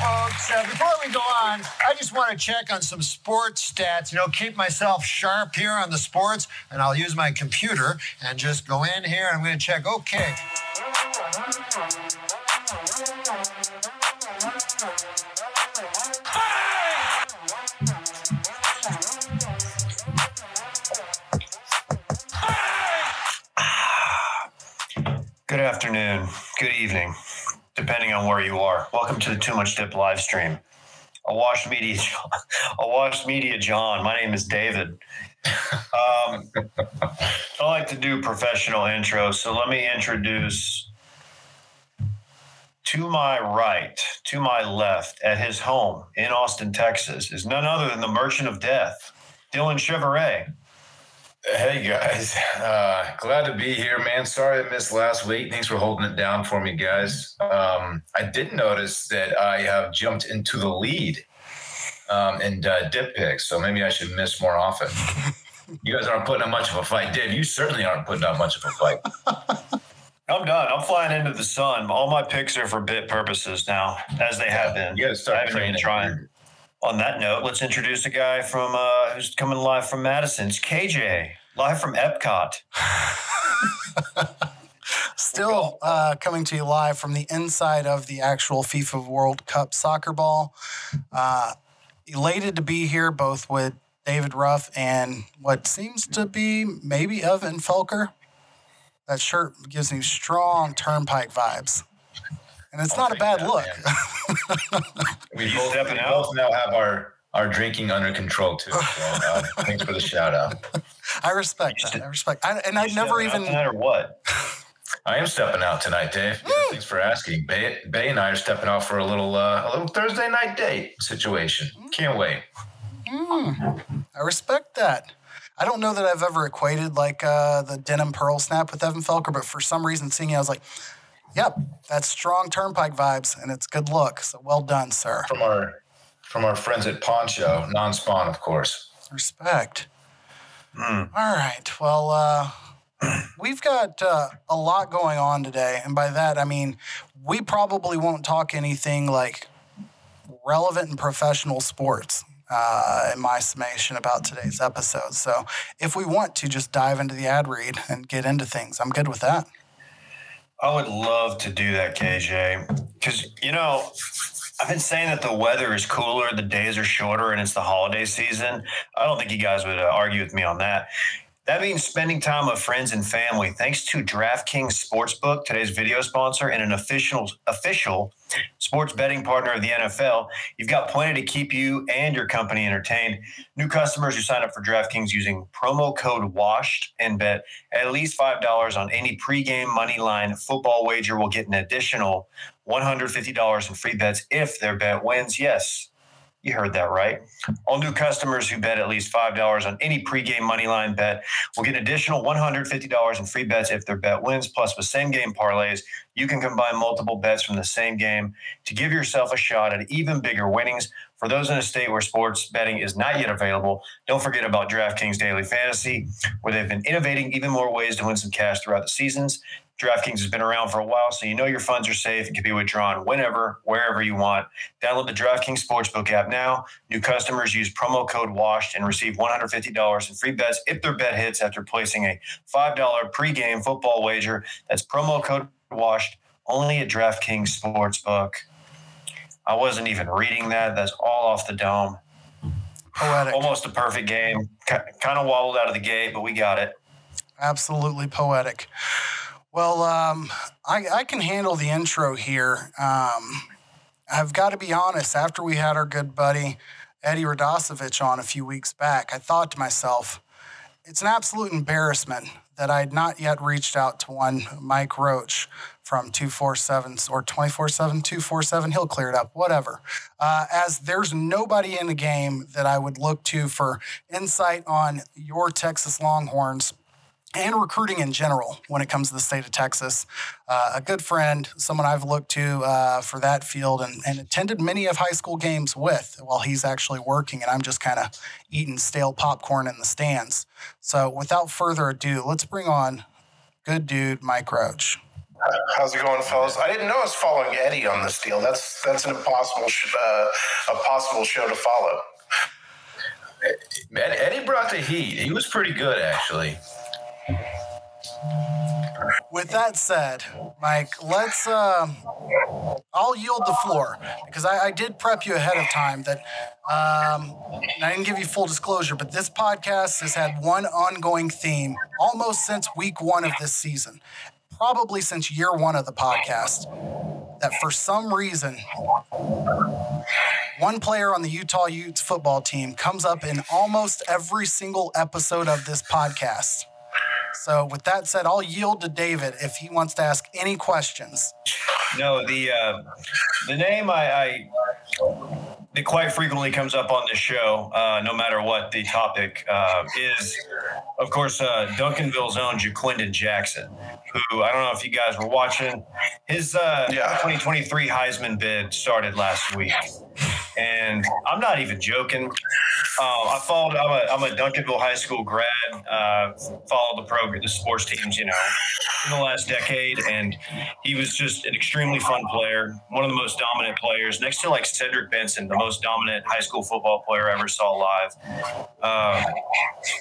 folks. Uh, before we go on, I just want to check on some sports stats, you know, keep myself sharp here on the sports, and I'll use my computer and just go in here. I'm going to check, okay. Good afternoon, good evening, depending on where you are. Welcome to the Too Much Dip live stream. A washed media, a washed media John. My name is David. Um, I like to do professional intros, so let me introduce to my right, to my left, at his home in Austin, Texas, is none other than the Merchant of Death, Dylan Chevrolet. Hey guys, uh, glad to be here, man. Sorry I missed last week. Thanks for holding it down for me, guys. Um, I did notice that I have jumped into the lead um, in uh, dip picks, so maybe I should miss more often. you guys aren't putting up much of a fight, Dave. You certainly aren't putting up much of a fight. I'm done. I'm flying into the sun. All my picks are for bit purposes now, as they have been. You got to I start haven't even training. trying. On that note, let's introduce a guy from uh, who's coming live from Madison. It's KJ, live from Epcot. Still uh, coming to you live from the inside of the actual FIFA World Cup soccer ball. Uh, elated to be here, both with David Ruff and what seems to be maybe Evan Felker. That shirt gives me strong turnpike vibes. And it's I'll not a bad that, look. We You both, we out? both now have our, our drinking under control too. So, uh, thanks for the shout out. I respect You that. st- I respect. I, and I never stepping out even. tonight or what? I am stepping out tonight, Dave. Thanks for asking. Bay, Bay and I are stepping out for a little uh, a little Thursday night date situation. Can't wait. Mm, I respect that. I don't know that I've ever equated like uh, the denim pearl snap with Evan Felker, but for some reason, seeing it, I was like, "Yep, that's strong turnpike vibes, and it's good look." So well done, sir. From our from our friends at Poncho, non-spawn, of course. Respect. Mm. All right. Well, uh, we've got uh, a lot going on today, and by that I mean we probably won't talk anything like relevant and professional sports. Uh, in my summation about today's episode. So, if we want to just dive into the ad read and get into things, I'm good with that. I would love to do that, KJ. Because, you know, I've been saying that the weather is cooler, the days are shorter, and it's the holiday season. I don't think you guys would uh, argue with me on that. That means spending time with friends and family. Thanks to DraftKings Sportsbook, today's video sponsor and an official official sports betting partner of the NFL, you've got plenty to keep you and your company entertained. New customers who sign up for DraftKings using promo code WASHED and bet at least $5 on any pregame money line football wager will get an additional $150 in free bets if their bet wins. Yes, you heard that right. All new customers who bet at least $5 on any pregame money line bet will get an additional $150 in free bets if their bet wins. Plus, with same game parlays, you can combine multiple bets from the same game to give yourself a shot at even bigger winnings. For those in a state where sports betting is not yet available, don't forget about DraftKings Daily Fantasy, where they've been innovating even more ways to win some cash throughout the seasons. DraftKings has been around for a while, so you know your funds are safe and can be withdrawn whenever, wherever you want. Download the DraftKings Sportsbook app now. New customers use promo code WASHED and receive $150 in free bets if their bet hits after placing a $5 pregame football wager. That's promo code WASHED only at DraftKings Sportsbook. I wasn't even reading that. That's all off the dome. Poetic. Almost a perfect game. Kind of wobbled out of the gate, but we got it. Absolutely poetic. Well, um, I, I can handle the intro here. Um, I've got to be honest, after we had our good buddy Eddie Radosevich on a few weeks back, I thought to myself, it's an absolute embarrassment that I had not yet reached out to one Mike Roach from 247 or 24 7, 247. He'll clear it up, whatever. Uh, as there's nobody in the game that I would look to for insight on your Texas Longhorns and recruiting in general when it comes to the state of Texas. Uh, a good friend, someone I've looked to uh, for that field and, and attended many of high school games with while he's actually working, and I'm just kind of eating stale popcorn in the stands. So, without further ado, let's bring on good dude Mike Roach. How's it going, fellas? I didn't know I was following Eddie on this deal. That's that's an impossible sh- uh, a possible show to follow. Man, Eddie brought the heat. He was pretty good, actually. With that said, Mike, let's. Uh, I'll yield the floor because I, I did prep you ahead of time that um, I didn't give you full disclosure, but this podcast has had one ongoing theme almost since week one of this season, probably since year one of the podcast. That for some reason, one player on the Utah Utes football team comes up in almost every single episode of this podcast. So, with that said, I'll yield to David if he wants to ask any questions. No, the uh, the name I, I that quite frequently comes up on this show, uh, no matter what the topic, uh, is of course uh, Duncanville's own Ja'Quinden Jackson, who I don't know if you guys were watching. His uh, Yeah. 2023 Heisman bid started last week, and I'm not even joking. Um, I followed. I'm a, I'm a Duncanville High School grad. Uh, followed the program, the sports teams, you know, in the last decade, and he was just an extremely fun player, one of the most dominant players, next to like Cedric Benson, the most dominant high school football player I ever saw live. Um,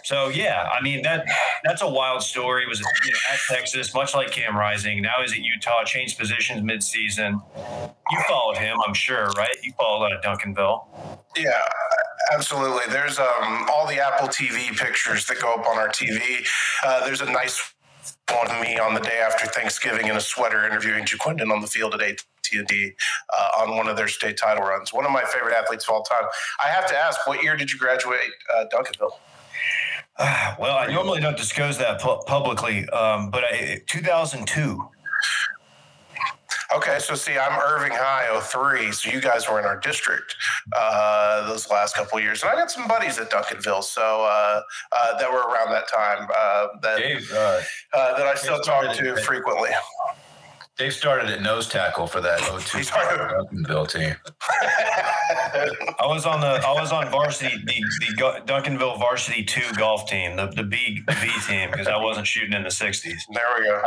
so yeah, I mean that that's a wild story. Was you know, at Texas, much like Cam Rising. Now he's at Utah, changed positions midseason. You followed him, I'm sure, right? You followed out of Duncanville. Yeah, absolutely. There's um, all the Apple TV pictures that go up on our TV. Uh, there's a nice one of me on the day after Thanksgiving in a sweater interviewing Ja'Quinden on the field at AT&T uh, on one of their state title runs. One of my favorite athletes of all time. I have to ask, what year did you graduate uh, Duncanville? well, I normally don't disclose that pu- publicly, um, but I, 2002. Okay, so see, I'm Irving High 03, so you guys were in our district uh, those last couple of years, and I got some buddies at Duncanville, so uh, uh, that were around that time uh, that Dave, uh, uh, that I still talk to frequently. Dave started at nose tackle for that 02 Duncanville team. I was on the I was on varsity the, the Duncanville varsity two golf team, the the B the B team, because I wasn't shooting in the 60s. There we go.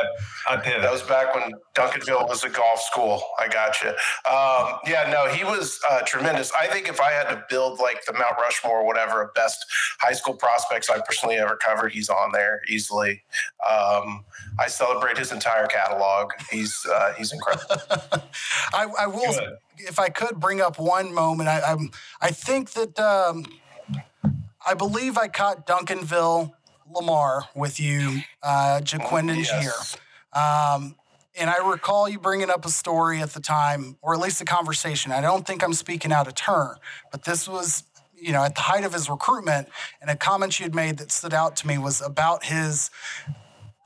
I pivot. That was back when Duncanville was a golf school. I got you. Um, yeah, no, he was uh, tremendous. I think if I had to build like the Mount Rushmore, or whatever, of best high school prospects I personally ever covered, he's on there easily. Um, I celebrate his entire catalog. He's uh, he's incredible. I, I will, Good. if I could bring up one moment. I, I'm, I think that um, I believe I caught Duncanville Lamar with you, uh, Ja'Quinden's Yes. year. Um, and I recall you bringing up a story at the time, or at least a conversation. I don't think I'm speaking out of turn, but this was, you know, at the height of his recruitment, and a comment you had made that stood out to me was about his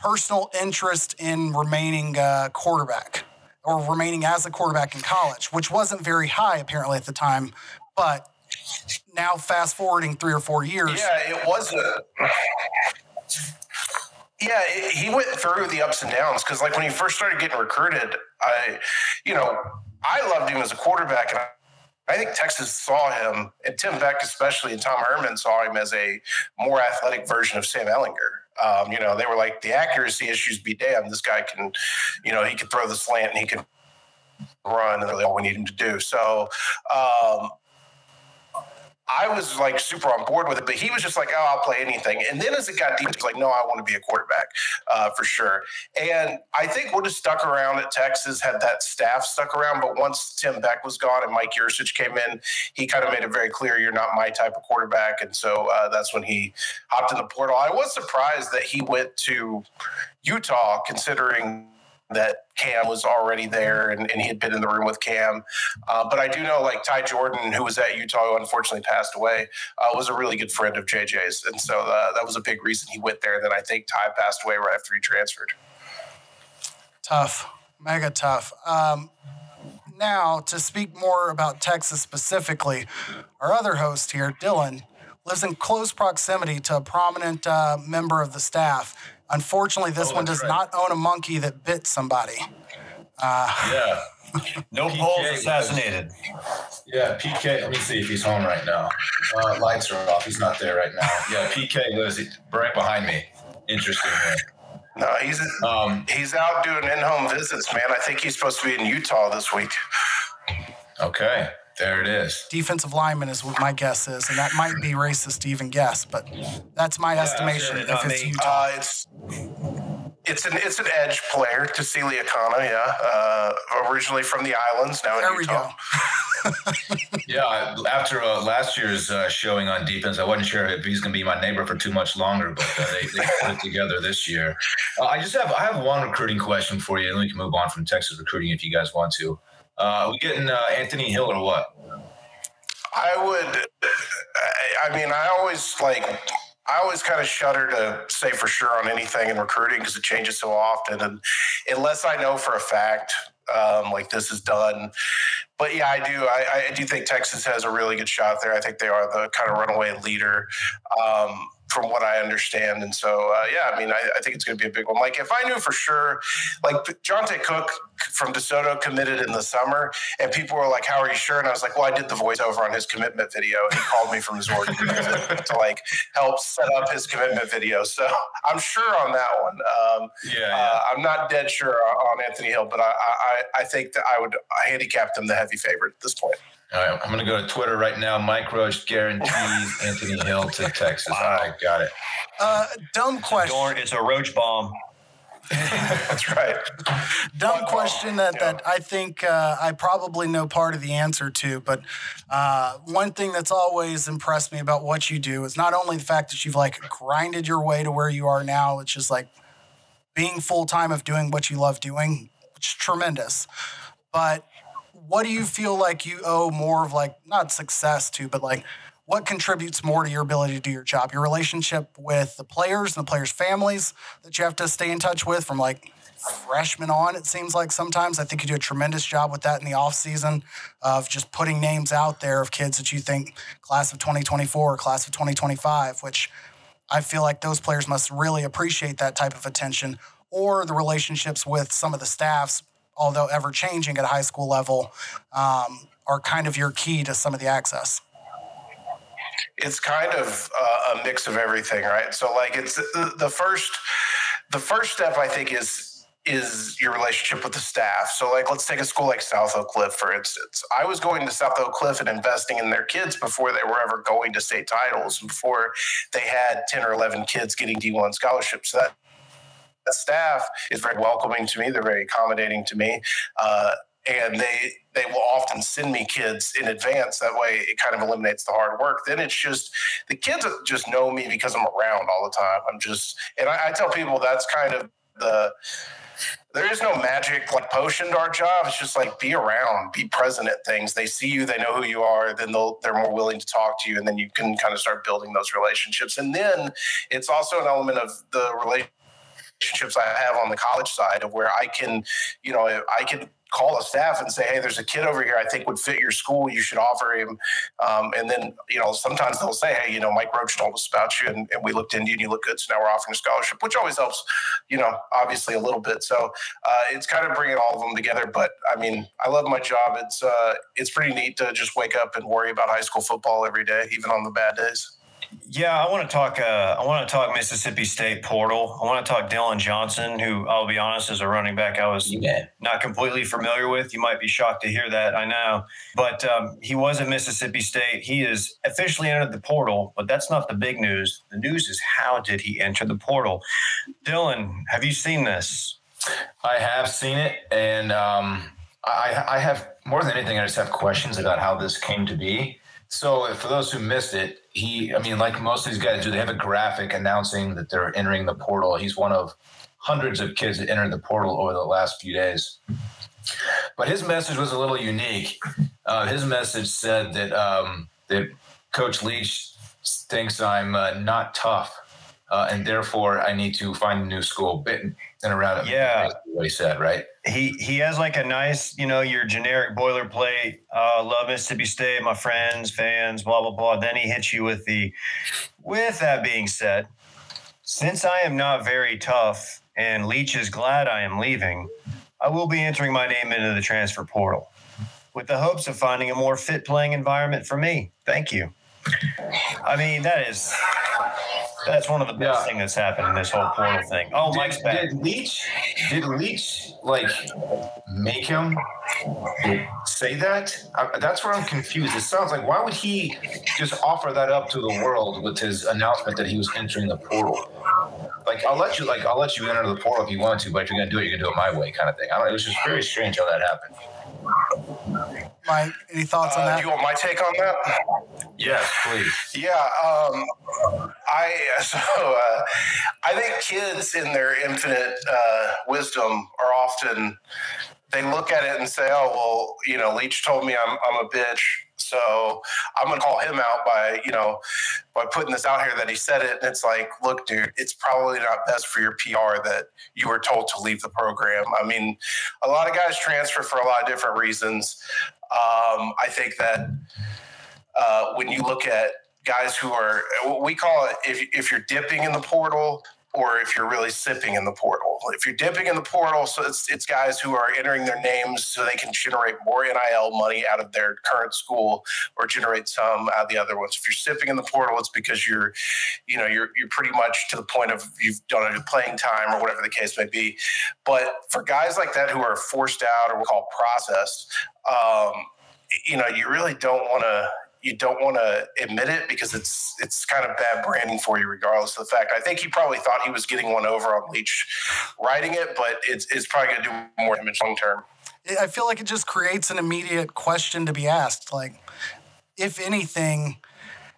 personal interest in remaining uh, quarterback or remaining as a quarterback in college, which wasn't very high apparently at the time. But now, fast forwarding three or four years, Yeah, it was a. Yeah, it, he went through the ups and downs because, like, when he first started getting recruited, I, you know, I loved him as a quarterback, and I, I think Texas saw him, and Tim Beck especially, and Tom Herman saw him as a more athletic version of Sam Ehlinger. Um, you know, they were like the accuracy issues be damned. This guy can, you know, he could throw the slant and he could run, and really all we need him to do. So. Um, I was like super on board with it, but he was just like, "Oh, I'll play anything." And then as it got deep, he was like, "No, I want to be a quarterback uh, for sure." And I think would have stuck around at Texas had that staff stuck around. But once Tim Beck was gone and Mike Yurcich came in, he kind of made it very clear, "You're not my type of quarterback." And so uh, that's when he hopped in the portal. I was surprised that he went to Utah, considering that Cam was already there and, and he had been in the room with Cam. Uh, but I do know like Ty Jordan, who was at Utah, who unfortunately passed away, uh, was a really good friend of JJ's. And so uh, that was a big reason he went there. Then I think Ty passed away right after he transferred. tough, mega tough. Um, now, to speak more about Texas specifically, our other host here, Dylan, lives in close proximity to a prominent uh, member of the staff. Unfortunately, this Oh, one does right. not own a monkey that bit somebody. Uh, Yeah. no PK polls assassinated. Yeah, PK. Let me see if he's home right now. Uh, lights are off. He's not there right now. Yeah, PK lives right behind me. Interesting. man. No, he's um, he's out doing in-home visits, man. I think he's supposed to be in Utah this week. Okay. There it is. Defensive lineman is what my guess is, and that might be racist to even guess, but that's my yeah, estimation. If it's Utah, uh, it's it's an it's an edge player, Tausili Akana, yeah. Uh, originally from the islands, now there in Utah. we go. yeah, after uh, last year's uh, showing on defense, I wasn't sure if he's going to be my neighbor for too much longer, but uh, they, they put it together this year. Uh, I just have I have one recruiting question for you, and we can move on from Texas recruiting if you guys want to. Uh, we getting uh, Anthony Hill or what? I would. I mean, I always like. I always kind of shudder to say for sure on anything in recruiting because it changes so often, and unless I know for a fact, um, like this is done. But yeah, I do. I, I, do think Texas has a really good shot there. I think they are the kind of runaway leader. Um, from what I understand. And so, uh, yeah, I mean, I, I think it's going to be a big one. Like, if I knew for sure, like Johntay Cook from DeSoto committed in the summer, and people were like, "How are you sure?" And I was like, "Well, I did the voiceover on his commitment video. and He called me from his organization to like help set up his commitment video." So I'm sure on that one. Um, yeah, yeah. Uh, I'm not dead sure on Anthony Hill, but I, I, I think that I would handicap them the heavy favorite at this point. All right, I'm going to go to Twitter right now. Mike Roach guarantees Anthony Hill to Texas. Wow. I got it. Uh, dumb question. It's a, it's a roach bomb. That's right. Dumb question that, yeah. that I think uh, I probably know part of the answer to. But uh, one thing that's always impressed me about what you do is not only the fact that you've like grinded your way to where you are now, it's just like being full time of doing what you love doing, which is tremendous. But what do you feel like you owe more of like not success to, but like what contributes more to your ability to do your job? Your relationship with the players and the players' families that you have to stay in touch with from like freshman on, it seems like sometimes. I think you do a tremendous job with that in the off season of just putting names out there of kids that you think class of 2024, class of 2025, which I feel like those players must really appreciate that type of attention or the relationships with some of the staffs although ever changing at a high school level, um, are kind of your key to some of the access? It's kind of uh, a mix of everything, right? So, like, it's the first, the first step I think is is your relationship with the staff. So, like, let's take a school like South Oak Cliff, for instance. I was going to South Oak Cliff and investing in their kids before they were ever going to state titles, before they had 10 or 11 kids getting D1 scholarships. So that the staff is very welcoming to me. They're very accommodating to me. Uh, and they they will often send me kids in advance. That way, it kind of eliminates the hard work. Then it's just the kids just know me because I'm around all the time. I'm just, and I, I tell people that's kind of the there is no magic like potion to our job. It's just like be around, be present at things. They see you, they know who you are, then they'll they're more willing to talk to you, and then you can kind of start building those relationships. And then it's also an element of the relationship relationships I have on the college side of where I can, you know, I can call a staff and say, "Hey, there's a kid over here I think would fit your school. You should offer him." Um, and then, you know, sometimes they'll say, "Hey, you know, Mike Roach told us about you, and, and, we looked into you, and you look good, so now we're offering a scholarship," which always helps, you know, obviously a little bit. So uh, it's kind of bringing all of them together. But I mean, I love my job. It's uh, it's pretty neat to just wake up and worry about high school football every day, even on the bad days. Yeah, I want to talk. Uh, I want to talk Mississippi State portal. I want to talk Dylan Johnson, who I'll be honest is a running back I was yeah. not completely familiar with. You might be shocked to hear that. I know, but um, he was at Mississippi State. He is officially entered the portal, but that's not the big news. The news is how did he enter the portal? Dylan, have you seen this? I have seen it, and um, I, I have more than anything. I just have questions about how this came to be. So, for those who missed it, he, I mean, like most of these guys do, they have a graphic announcing that they're entering the portal. He's one of hundreds of kids that entered the portal over the last few days. But his message was a little unique. Uh, his message said that um, that Coach Leach thinks I'm uh, not tough, uh, and therefore I need to find a new school. And around it, yeah, what he said, right? he he has like a nice, you know, your generic boilerplate. Uh, love Mississippi State, my friends, fans, blah blah blah. Then he hits you with the. With that being said, since I am not very tough and Leach is glad I am leaving, I will be entering my name into the transfer portal, with the hopes of finding a more fit playing environment for me. Thank you. I mean, that is That's one of the best Yeah. thing that's happened in this whole portal thing. Oh, Mike's did, back. did Leach did Leach like make him say that? I, that's where I'm confused. It sounds like why would he just offer that up to the world with his announcement that he was entering the portal? Like I'll let you like I'll let you enter the portal if you want to, but if you're gonna do it, you're gonna do it my way, kind of thing. I don't. It was just very strange how that happened. Mike, any thoughts on Uh, that? do you want my take on that? Yes, please. Yeah, um, I so uh, I think kids in their infinite uh, wisdom are often they look at it and say, "Oh, well, you know, Leach told me I'm I'm a bitch, so I'm going to call him out by you know by putting this out here that he said it." And it's like, look, dude, it's probably not best for your PR that you were told to leave the program. I mean, a lot of guys transfer for a lot of different reasons. Um, I think that uh, when you look at guys who are what we call it if, if you're dipping in the portal or if you're really sipping in the portal. If you're dipping in the portal so it's it's guys who are entering their names so they can generate more nil money out of their current school or generate some out of the other ones. If you're sipping in the portal it's because you're you know you're you're pretty much to the point of you've done a playing time or whatever the case may be. But for guys like that who are forced out or we call processed um, you know you really don't want to you don't want to admit it because it's it's kind of bad branding for you, regardless of the fact. I think he probably thought he was getting one over on Leach writing it, but it's it's probably going to do more damage long term. I feel like it just creates an immediate question to be asked. Like, if anything,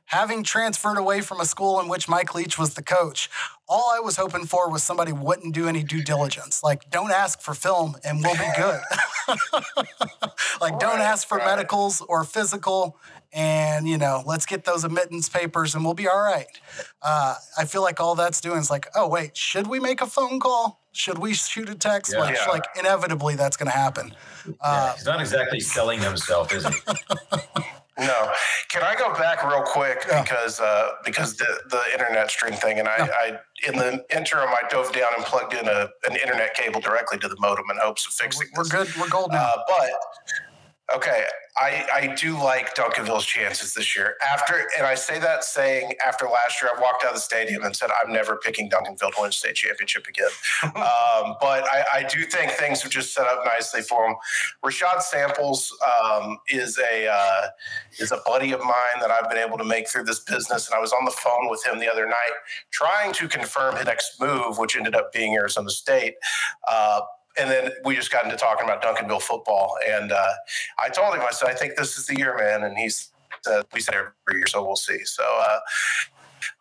having transferred away from a school in which Mike Leach was the coach, all I was hoping for was somebody wouldn't do any due diligence. Like, don't ask for film and we'll be good. like, don't ask for right. medicals or physical. And, you know, let's get those admittance papers and we'll be all right. Uh, I feel like all that's doing is like, oh, wait, should we make a phone call? Should we shoot a text? Yeah. Like, Yeah. like, inevitably that's going to happen. Yeah, Uh, he's not exactly selling himself, is he? No, can I go back real quick Yeah. because uh, because the the internet string thing, and I, I in the interim I dove down and plugged in a an internet cable directly to the modem in hopes of fixing We're this. good. We're gold now. Uh, but okay, I I do like Duncanville's chances this year. After and I say that saying after last year, I walked out of the stadium and said I'm never picking Duncanville to win state championship again. um, but I, I do think things have just set up nicely for him. Rashad Samples um, is a uh, is a buddy of mine that I've been able to make through this business, and I was on the phone with him the other night trying to confirm his next move, which ended up being Arizona State. Uh, and then we just got into talking about Duncanville football, and uh, I told him, I said, I think this is the year, man. And he's said, we said every year, so we'll see. So uh,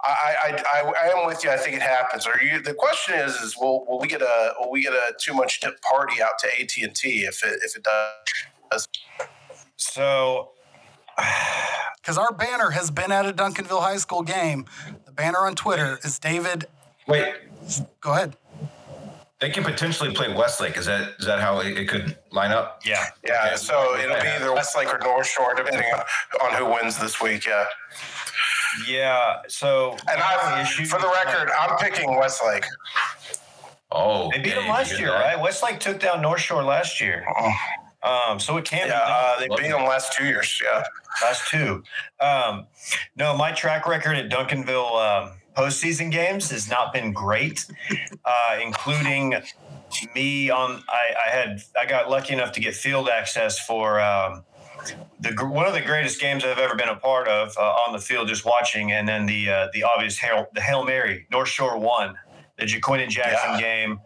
I, I, I, I am with you. I think it happens. Are you? The question is, is will, will we get a will we get a too much dip party out to AT and T if it if it does? So Because our banner has been at a Duncanville High School game. The banner on Twitter is David. Wait, Go ahead. They can potentially play Westlake. Is that is that how it, it could line up? yeah, Yeah. Okay. So it'll be either Westlake or North Shore, depending on, on who wins this week. Yeah. yeah. So And I, for the record, I'm picking Westlake. Oh, they beat them last year, did that. right? Westlake took down North Shore last year. Um, so it can Yeah, be uh, they beat them last two years. Yeah. last two. Um, no, my track record at Duncanville um, postseason games has not been great, uh, including me on. I, I had I got lucky enough to get field access for. Um, the, one of the greatest games I've ever been a part of uh, on the field, just watching, and then the uh, the obvious hail, the hail mary North Shore one, the Jaquin Jackson Yeah. game.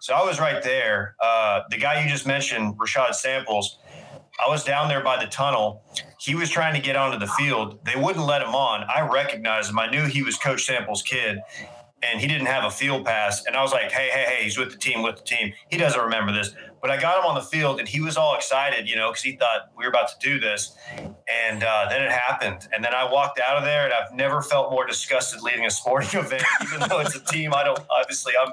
So I was right there. Uh, the guy you just mentioned, Rashad Samples, I was down there by the tunnel. He was trying to get onto the field. They wouldn't let him on. I recognized him. I knew he was Coach Samples' kid, and he didn't have a field pass. And I was like, hey, hey, hey, he's with the team, with the team. He doesn't remember this. But I got him on the field, and he was all excited, you know, because he thought we were about to do this. And uh, then it happened. And then I walked out of there, and I've never felt more disgusted leading a sporting event, even though it's a team. I don't, obviously, I'm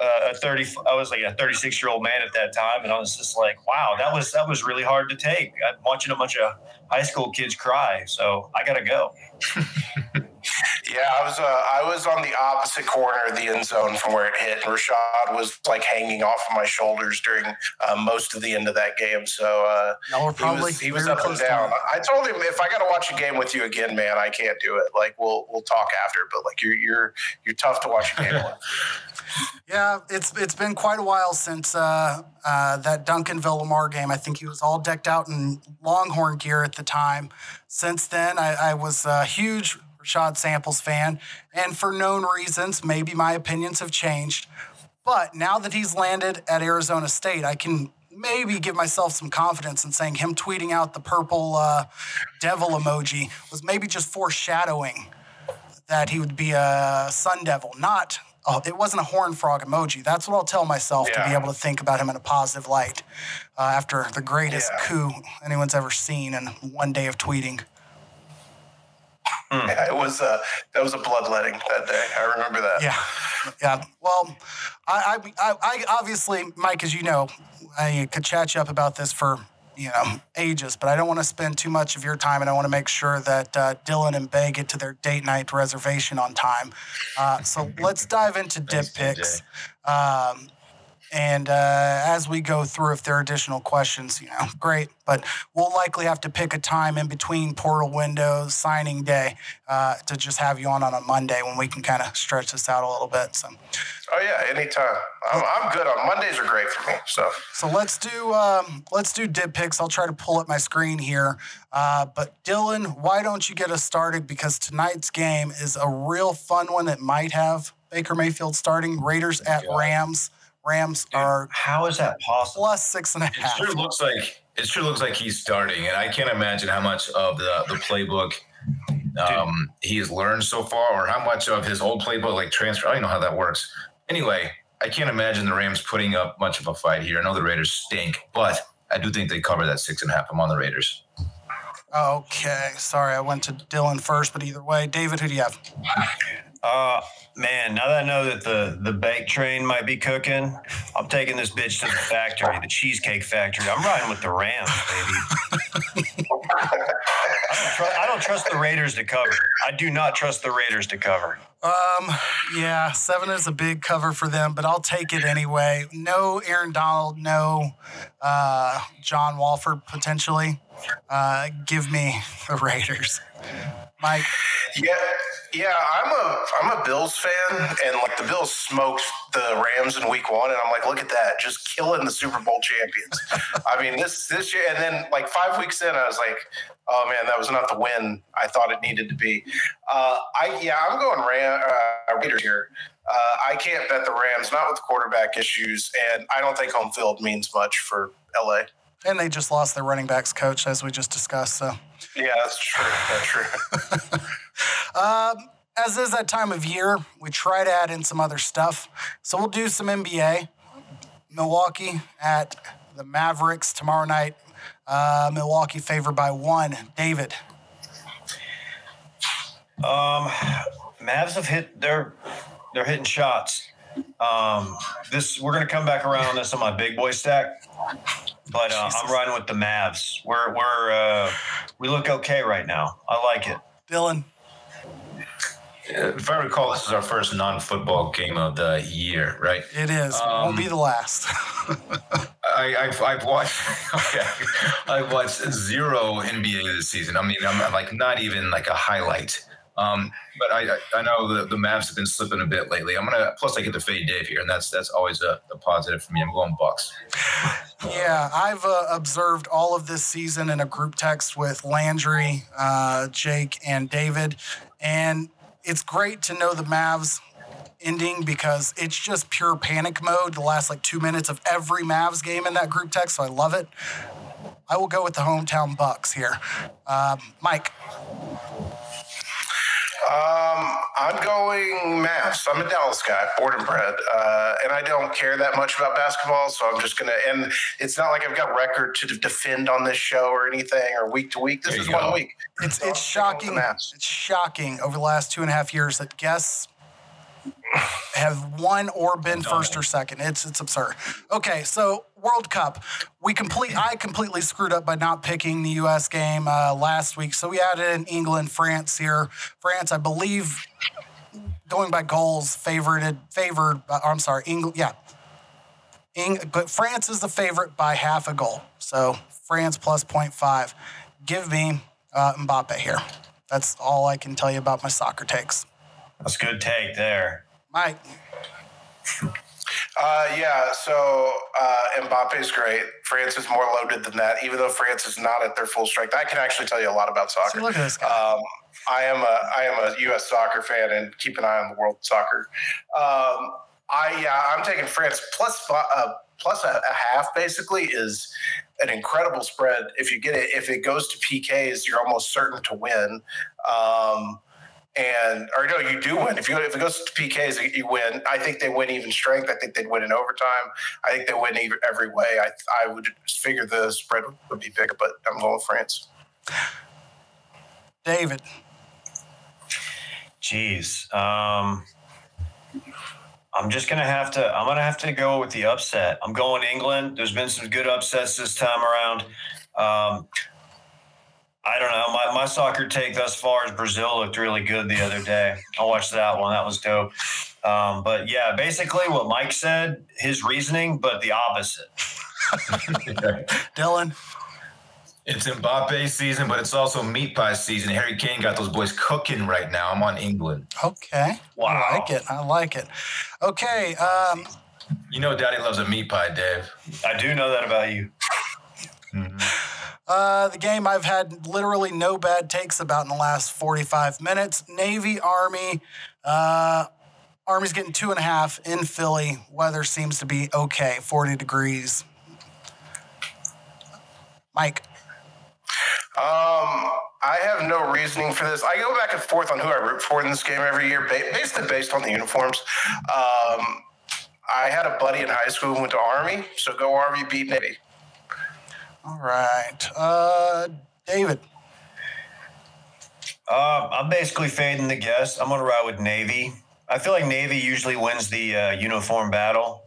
uh, a 30, I was like a 36 year old man at that time. And I was just like, wow, that was, that was really hard to take. I'm watching a bunch of high school kids cry. So I got to go. Yeah, I was uh, I was on the opposite corner of the end zone from where it hit. And Rashad was like hanging off of my shoulders during uh, most of the end of that game. So uh, Y'all were probably he was, he was up and close to down. I told him if I got to watch a game with you again, man, I can't do it. Like we'll we'll talk after, but like you're you're you're tough to watch a game with. Yeah, it's it's been quite a while since uh, uh, that Duncanville Lamar game. I think he was all decked out in Longhorn gear at the time. Since then, I, I was a huge Rashad Samples fan, and for known reasons, maybe my opinions have changed. But now that he's landed at Arizona State, I can maybe give myself some confidence in saying him tweeting out the purple uh, devil emoji was maybe just foreshadowing that he would be a Sun Devil, not. Oh, it wasn't a horn frog emoji. That's what I'll tell myself to be able to think about him in a positive light uh, after the greatest Yeah. coup anyone's ever seen in one day of tweeting. Yeah, it was uh, that was a bloodletting that day. I remember that. Yeah, yeah. Well, I, I, I, obviously, Mike, as you know, I could chat you up about this for you know ages, but I don't want to spend too much of your time, and I want to make sure that uh, Dylan and Bay get to their date night reservation on time. Uh, so let's dive into dip picks. Um, and uh, as we go through, if there are additional questions, you know, great. But we'll likely have to pick a time in between portal windows, signing day, uh, to just have you on on a Monday when we can kind of stretch this out a little bit. So, Oh yeah, anytime. I'm, I'm good on Mondays are great for me. So so let's do um, let's do dip picks. I'll try to pull up my screen here. Uh, but Dylan, why don't you get us started? Because tonight's game is a real fun one that might have Baker Mayfield starting. Raiders at Rams. Rams are How is that possible? plus six and a It half. sure looks like it sure looks like he's starting, and I can't imagine how much of the the playbook um, he has learned so far, or how much of his old playbook like transfer. I don't know how that works. Anyway, I can't imagine the Rams putting up much of a fight here. I know the Raiders stink, but I do think they cover that six and a half. I'm on the Raiders. Okay, sorry, I went to Dylan first, but either way, David, who do you have? Uh, man, now that I know that the the bake train might be cooking, I'm taking this bitch to the factory, the cheesecake factory. I'm riding with the Rams, baby. I don't, tru- I don't trust the Raiders to cover. I do not trust the Raiders to cover. Um, yeah, seven is a big cover for them, but I'll take it anyway. No Aaron Donald, no uh, John Wolford potentially. Uh, give me the Raiders. Mike, yeah, yeah. I'm a I'm a Bills fan, and like the Bills smoked the Rams in Week One, and I'm like, look at that, just killing the Super Bowl champions. I mean, this this year, and then like five weeks in, I was like, oh man, that was not the win I thought it needed to be. Uh, I yeah, I'm going Ram uh, Raiders here. Uh, I can't bet the Rams, not with the quarterback issues, and I don't think home field means much for LA. And they just lost their running backs coach, as we just discussed. So, Yeah, that's true. That's true. um, as is that time of year, we try to add in some other stuff. So we'll do some NBA. Milwaukee at the Mavericks tomorrow night. Uh, Milwaukee favored by one. David. Um, Mavs have hit they're they're hitting shots. Um, this we're gonna come back around on this on my big boy stack, but uh, I'm riding with the Mavs. We're we're uh, we look okay right now. I like it. Dylan. If I recall, this is our first non-football game of the year, right? It is. Won't be the last. I, I've, I've watched. Okay, I've watched zero NBA this season. I mean, I'm like not even like a highlight. Um, but I, I- know the, the Mavs have been slipping a bit lately. I'm gonna plus I get to fade Dave here, and that's that's always a, a positive for me. I'm going Bucks. yeah, I've uh, observed all of this season in a group text with Landry, uh, Jake, and David. And it's great to know the Mavs ending because it's just pure panic mode the last like two minutes of every Mavs game in that group text. So I love it. I will go with the hometown Bucks here. Um, Mike. Um, I'm going Mavs. I'm a Dallas guy, born and bred, uh, and I don't care that much about basketball. So I'm just gonna. And it's not like I've got record to defend on this show or anything, or week to week. This There is you one go. week. It's So I'm it's sticking with the shocking. It's shocking over the last two and a half years that guests have won or been first or second. It's it's absurd. Okay, so World Cup, we complete. I completely screwed up by not picking the U.S. game uh, last week, so we added in England, France here. France, I believe, going by goals, favored, favored. Uh, I'm sorry, England. Yeah, Eng, but France is the favorite by half a goal. So France plus 0.5. Give me uh, Mbappe here. That's all I can tell you about my soccer takes. That's a good take there. Mike. Uh, yeah, so uh, Mbappe is great. France is more loaded than that, even though France is not at their full strength. I can actually tell you a lot about soccer. See, look at this guy. Um, I am a I am a U.S. soccer fan and keep an eye on the world soccer. Um, I yeah, I'm taking France plus uh, plus a, a, half. Basically, is an incredible spread. If you get it, if it goes to PKs, you're almost certain to win. Um, and or no, you do win. If you if it goes to PKs, you win. I think they win even strength. I think they'd win in overtime. I think they win every way. I I would figure the spread would be bigger, but I'm going with France. David. Jeez. Um, I'm just gonna have to. I'm gonna have to go with the upset. I'm going England. There's been some good upsets this time around. Um, I don't know. My, my soccer take thus far is Brazil looked really good the other day. I watched that one. That was dope. Um, but yeah, basically what Mike said, his reasoning, but the opposite. Dylan. It's Mbappe season, but it's also meat pie season. Harry Kane got those boys cooking right now. I'm on England. Okay. Wow. I like it. I like it. Okay. Um, you know, Daddy loves a meat pie, Dave. I do know that about you. Mm-hmm. Uh, the game I've had literally no bad takes about in the last 45 minutes. Navy, Army. Uh, Army's getting two and a half in Philly. Weather seems to be okay, 40 degrees. Mike. Um, I have no reasoning for this. I go back and forth on who I root for in this game every year, basically based on the uniforms. Um, I had a buddy in high school who went to Army, so go Army, beat Navy. All right, uh, David. Uh, I'm basically fading the guess. I'm going to ride with Navy. I feel like Navy usually wins the uh, uniform battle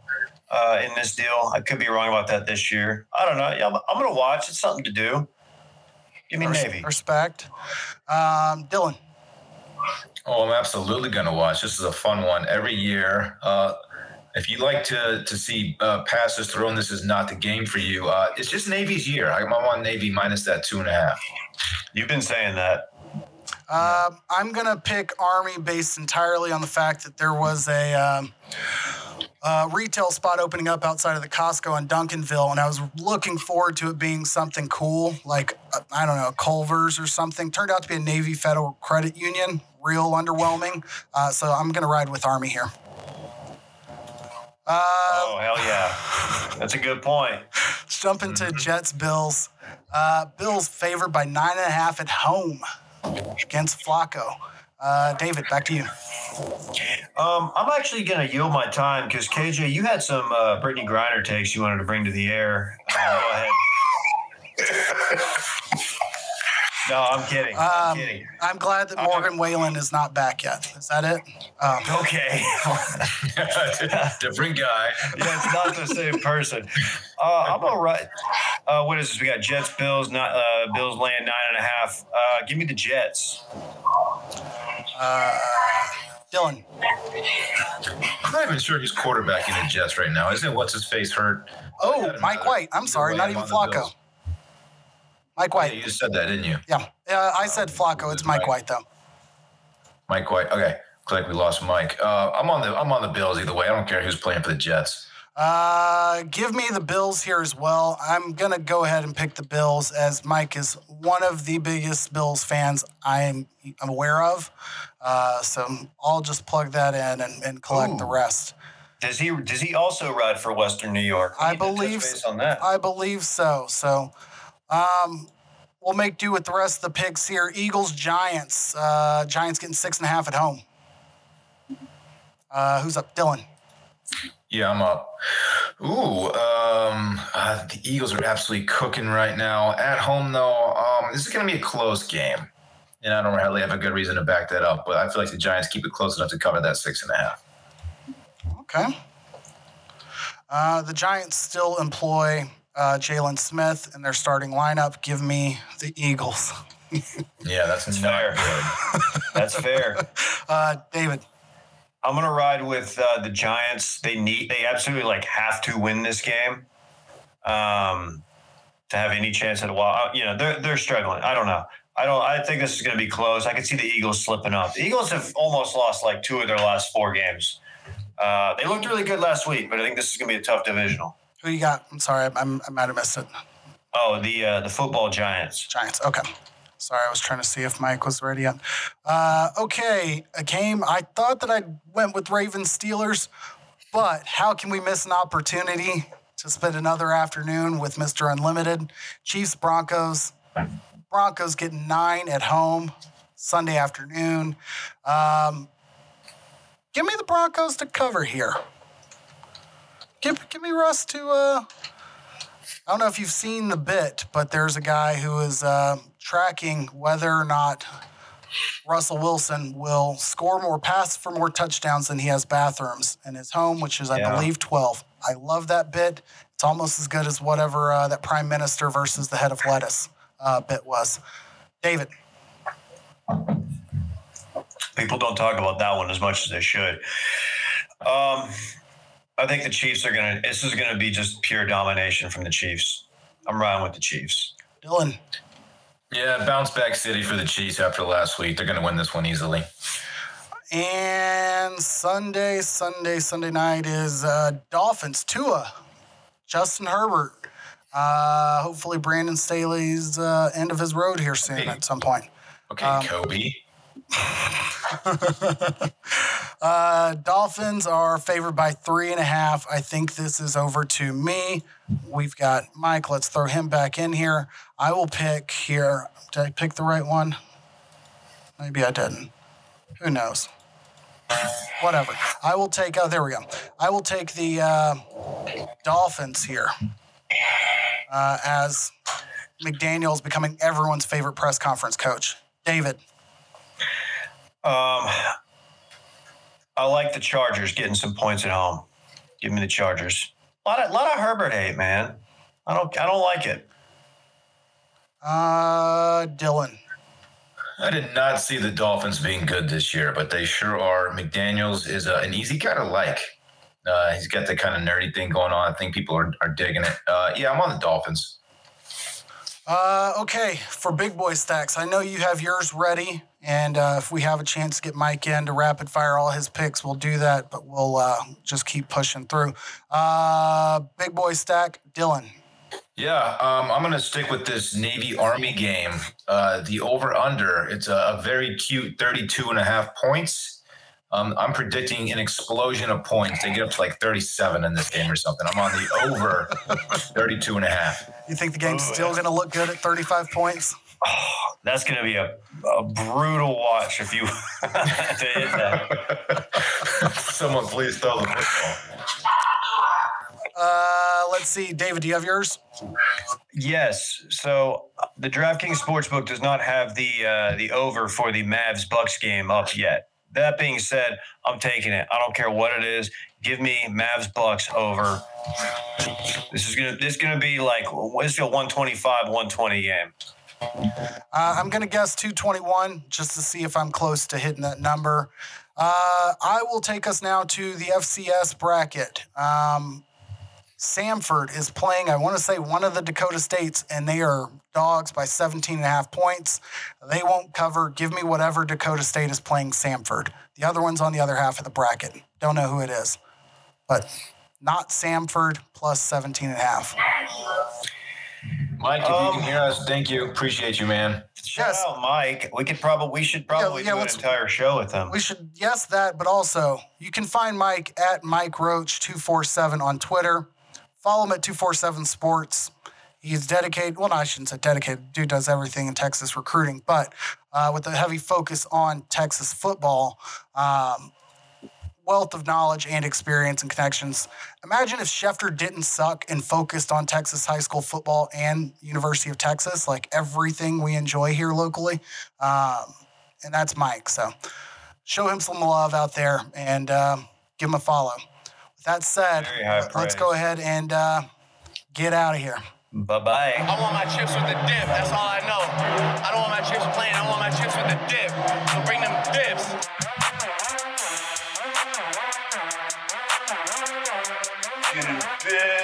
uh, in this deal. I could be wrong about that this year. I don't know. Yeah, I'm, I'm going to watch. It's something to do. Give me Res- Navy. Respect. Um, Dylan. Oh, I'm absolutely going to watch. This is a fun one every year. Uh, if you like to to see uh, passes thrown, this is not the game for you. Uh, it's just Navy's year. I'm on Navy minus that two and a half. You've been saying that. Um, I'm gonna pick Army based entirely on the fact that there was a. Um, uh, retail spot opening up outside of the Costco in Duncanville, and I was looking forward to it being something cool, like uh, I don't know, Culver's or something. Turned out to be a Navy Federal Credit Union. Real underwhelming. Uh, so I'm gonna ride with Army here. Uh, oh hell yeah, that's a good point. Let's jump into mm-hmm. Jets Bills. Uh, Bills favored by nine and a half at home against Flacco. Uh, David, back to you. Um, I'm actually going to yield my time because KJ, you had some uh, Brittney Griner takes you wanted to bring to the air. Uh, go ahead. No, I'm kidding. I'm um, kidding. I'm glad that Morgan Wallen is not back yet. Is that it? Um, okay. Different guy. Yeah, it's not the same person. Uh, I'm all right. Uh, what is this? We got Jets, Bills, not uh, Bills laying nine and a half. Uh, give me the Jets. Uh, Dylan. I'm not even sure he's quarterbacking the Jets right now. Isn't it? What's his face hurt? Oh, Mike White. I'm sorry, not even Flacco. Mike White. Yeah, you said that, didn't you? Yeah. Yeah, I said Flacco. It's Mike White though. Mike White. Okay. Looks like we lost Mike. Uh, I'm on the I'm on the Bills either way. I don't care who's playing for the Jets. Uh, give me the Bills here as well. I'm gonna go ahead and pick the Bills as Mike is one of the biggest Bills fans I'm, I'm aware of. Uh, so I'll just plug that in and, and collect Ooh. the rest. Does he does he also ride for Western New York? I believe on that. I believe so. So um, we'll make do with the rest of the picks here. Eagles, Giants. Uh, Giants getting six and a half at home. Uh, who's up? Dylan. Yeah, I'm up. Ooh, um, uh, the Eagles are absolutely cooking right now. At home, though, um, this is going to be a close game. And I don't really have a good reason to back that up, but I feel like the Giants keep it close enough to cover that six and a half. Okay. Uh, the Giants still employ uh, Jaylon Smith in their starting lineup. Give me the Eagles. yeah, that's, fair. that's fair. Uh, David. I'm gonna ride with uh, the Giants. They need, they absolutely like have to win this game, um, to have any chance at a while. You know, they're they're struggling. I don't know. I don't. I think this is going to be close. I can see the Eagles slipping up. The Eagles have almost lost like two of their last four games. Uh, they looked really good last week, but I think this is going to be a tough divisional. Who you got? I'm sorry, I, I might have missed it. Oh, the uh, the football Giants. Giants. Okay. Sorry, I was trying to see if Mike was ready yet. Uh, okay, a game. I thought that I went with Ravens Steelers, but how can we miss an opportunity to spend another afternoon with Mr. Unlimited? Chiefs Broncos. Broncos getting nine at home Sunday afternoon. Um, give me the Broncos to cover here. Give, give me Russ to. Uh, I don't know if you've seen the bit, but there's a guy who is uh, tracking whether or not Russell Wilson will score more passes for more touchdowns than he has bathrooms in his home, which is, I Yeah. believe, 12. I love that bit. It's almost as good as whatever uh, that prime minister versus the head of lettuce uh, bit was. David, People don't talk about that one as much as they should. Um, I think the Chiefs are gonna. This is gonna be just pure domination from the Chiefs. I'm riding with the Chiefs. Dylan, Yeah, bounce back city for the Chiefs after last week. They're going to win this one easily. and Sunday, Sunday, Sunday night is uh, Dolphins, Tua, Justin Herbert. Uh, hopefully, Brandon Staley's uh, end of his road here soon Hey. at some point. Okay, Um, Kobe. Uh, Dolphins are favored by three and a half. I think this is over to me. We've got Mike. Let's throw him back in here. I will pick here. Did I pick the right one? Maybe I didn't. Who knows? Whatever. I will take. Oh, there we go. I will take the uh, Dolphins here uh, as McDaniel's becoming everyone's favorite press conference coach. David. Um, I like the Chargers getting some points at home. Give me the Chargers. A lot of, lot of Herbert hate, man. I don't. I don't like it. Uh, Dylan. I did not see the Dolphins being good this year, but they sure are. McDaniels is uh, an easy guy to like. Uh, he's got the kind of nerdy thing going on. I think people are, are digging it. Uh, yeah, I'm on the Dolphins. Uh, okay, for big boy stacks, I know you have yours ready, and uh, if we have a chance to get Mike in to rapid fire all his picks, we'll do that. But we'll uh, just keep pushing through. Uh, big boy stack, Dylan. Yeah, um, I'm going to stick with this Navy Army game. Uh, the over under, it's a, a very cute 32 and a half points. Um, I'm predicting an explosion of points. They get up to like 37 in this game or something. I'm on the over 32 and a half. You think the game's still going to look good at 35 points? That's going to be a, a brutal watch if you to hit that. Someone please throw the football. Uh, let's see, David, do you have yours? Yes. So uh, the DraftKings Sportsbook does not have the uh, the over for the Mavs Bucks game up yet. That being said, I'm taking it. I don't care what it is. Give me Mavs Bucks over. This is gonna this is gonna be like this is a 125 120 game. Uh, I'm going to guess 221 just to see if I'm close to hitting that number. Uh, I will take us now to the FCS bracket. Um, Samford is playing, I want to say, one of the Dakota States, and they are dogs by 17 and a half points. They won't cover. Give me whatever Dakota State is playing Samford. The other one's on the other half of the bracket. Don't know who it is, but not Samford plus 17 and a half. Mike, if you Um, can hear us, thank you. Appreciate you, man. Shout Yes. out Mike. We could probably we should probably yeah, do an entire show with him. We should yes that, but also you can find Mike at Mike Roach two four seven on Twitter. Follow him at two four seven Sports. He's dedicated. Well, no, I shouldn't say dedicated. Dude does everything in Texas recruiting, but uh, with a heavy focus on Texas football, um, wealth of knowledge and experience and connections. Imagine if Schefter didn't suck and focused on Texas high school football and University of Texas, like everything we enjoy here locally. Um, and that's Mike. So show him some love out there and um, give him a follow. With that said, let's go ahead and uh, get out of here. Bye bye. I want my chips with the dip. That's all I know. I don't want my chips plain. I want my chips with the dip. So bring them Yeah.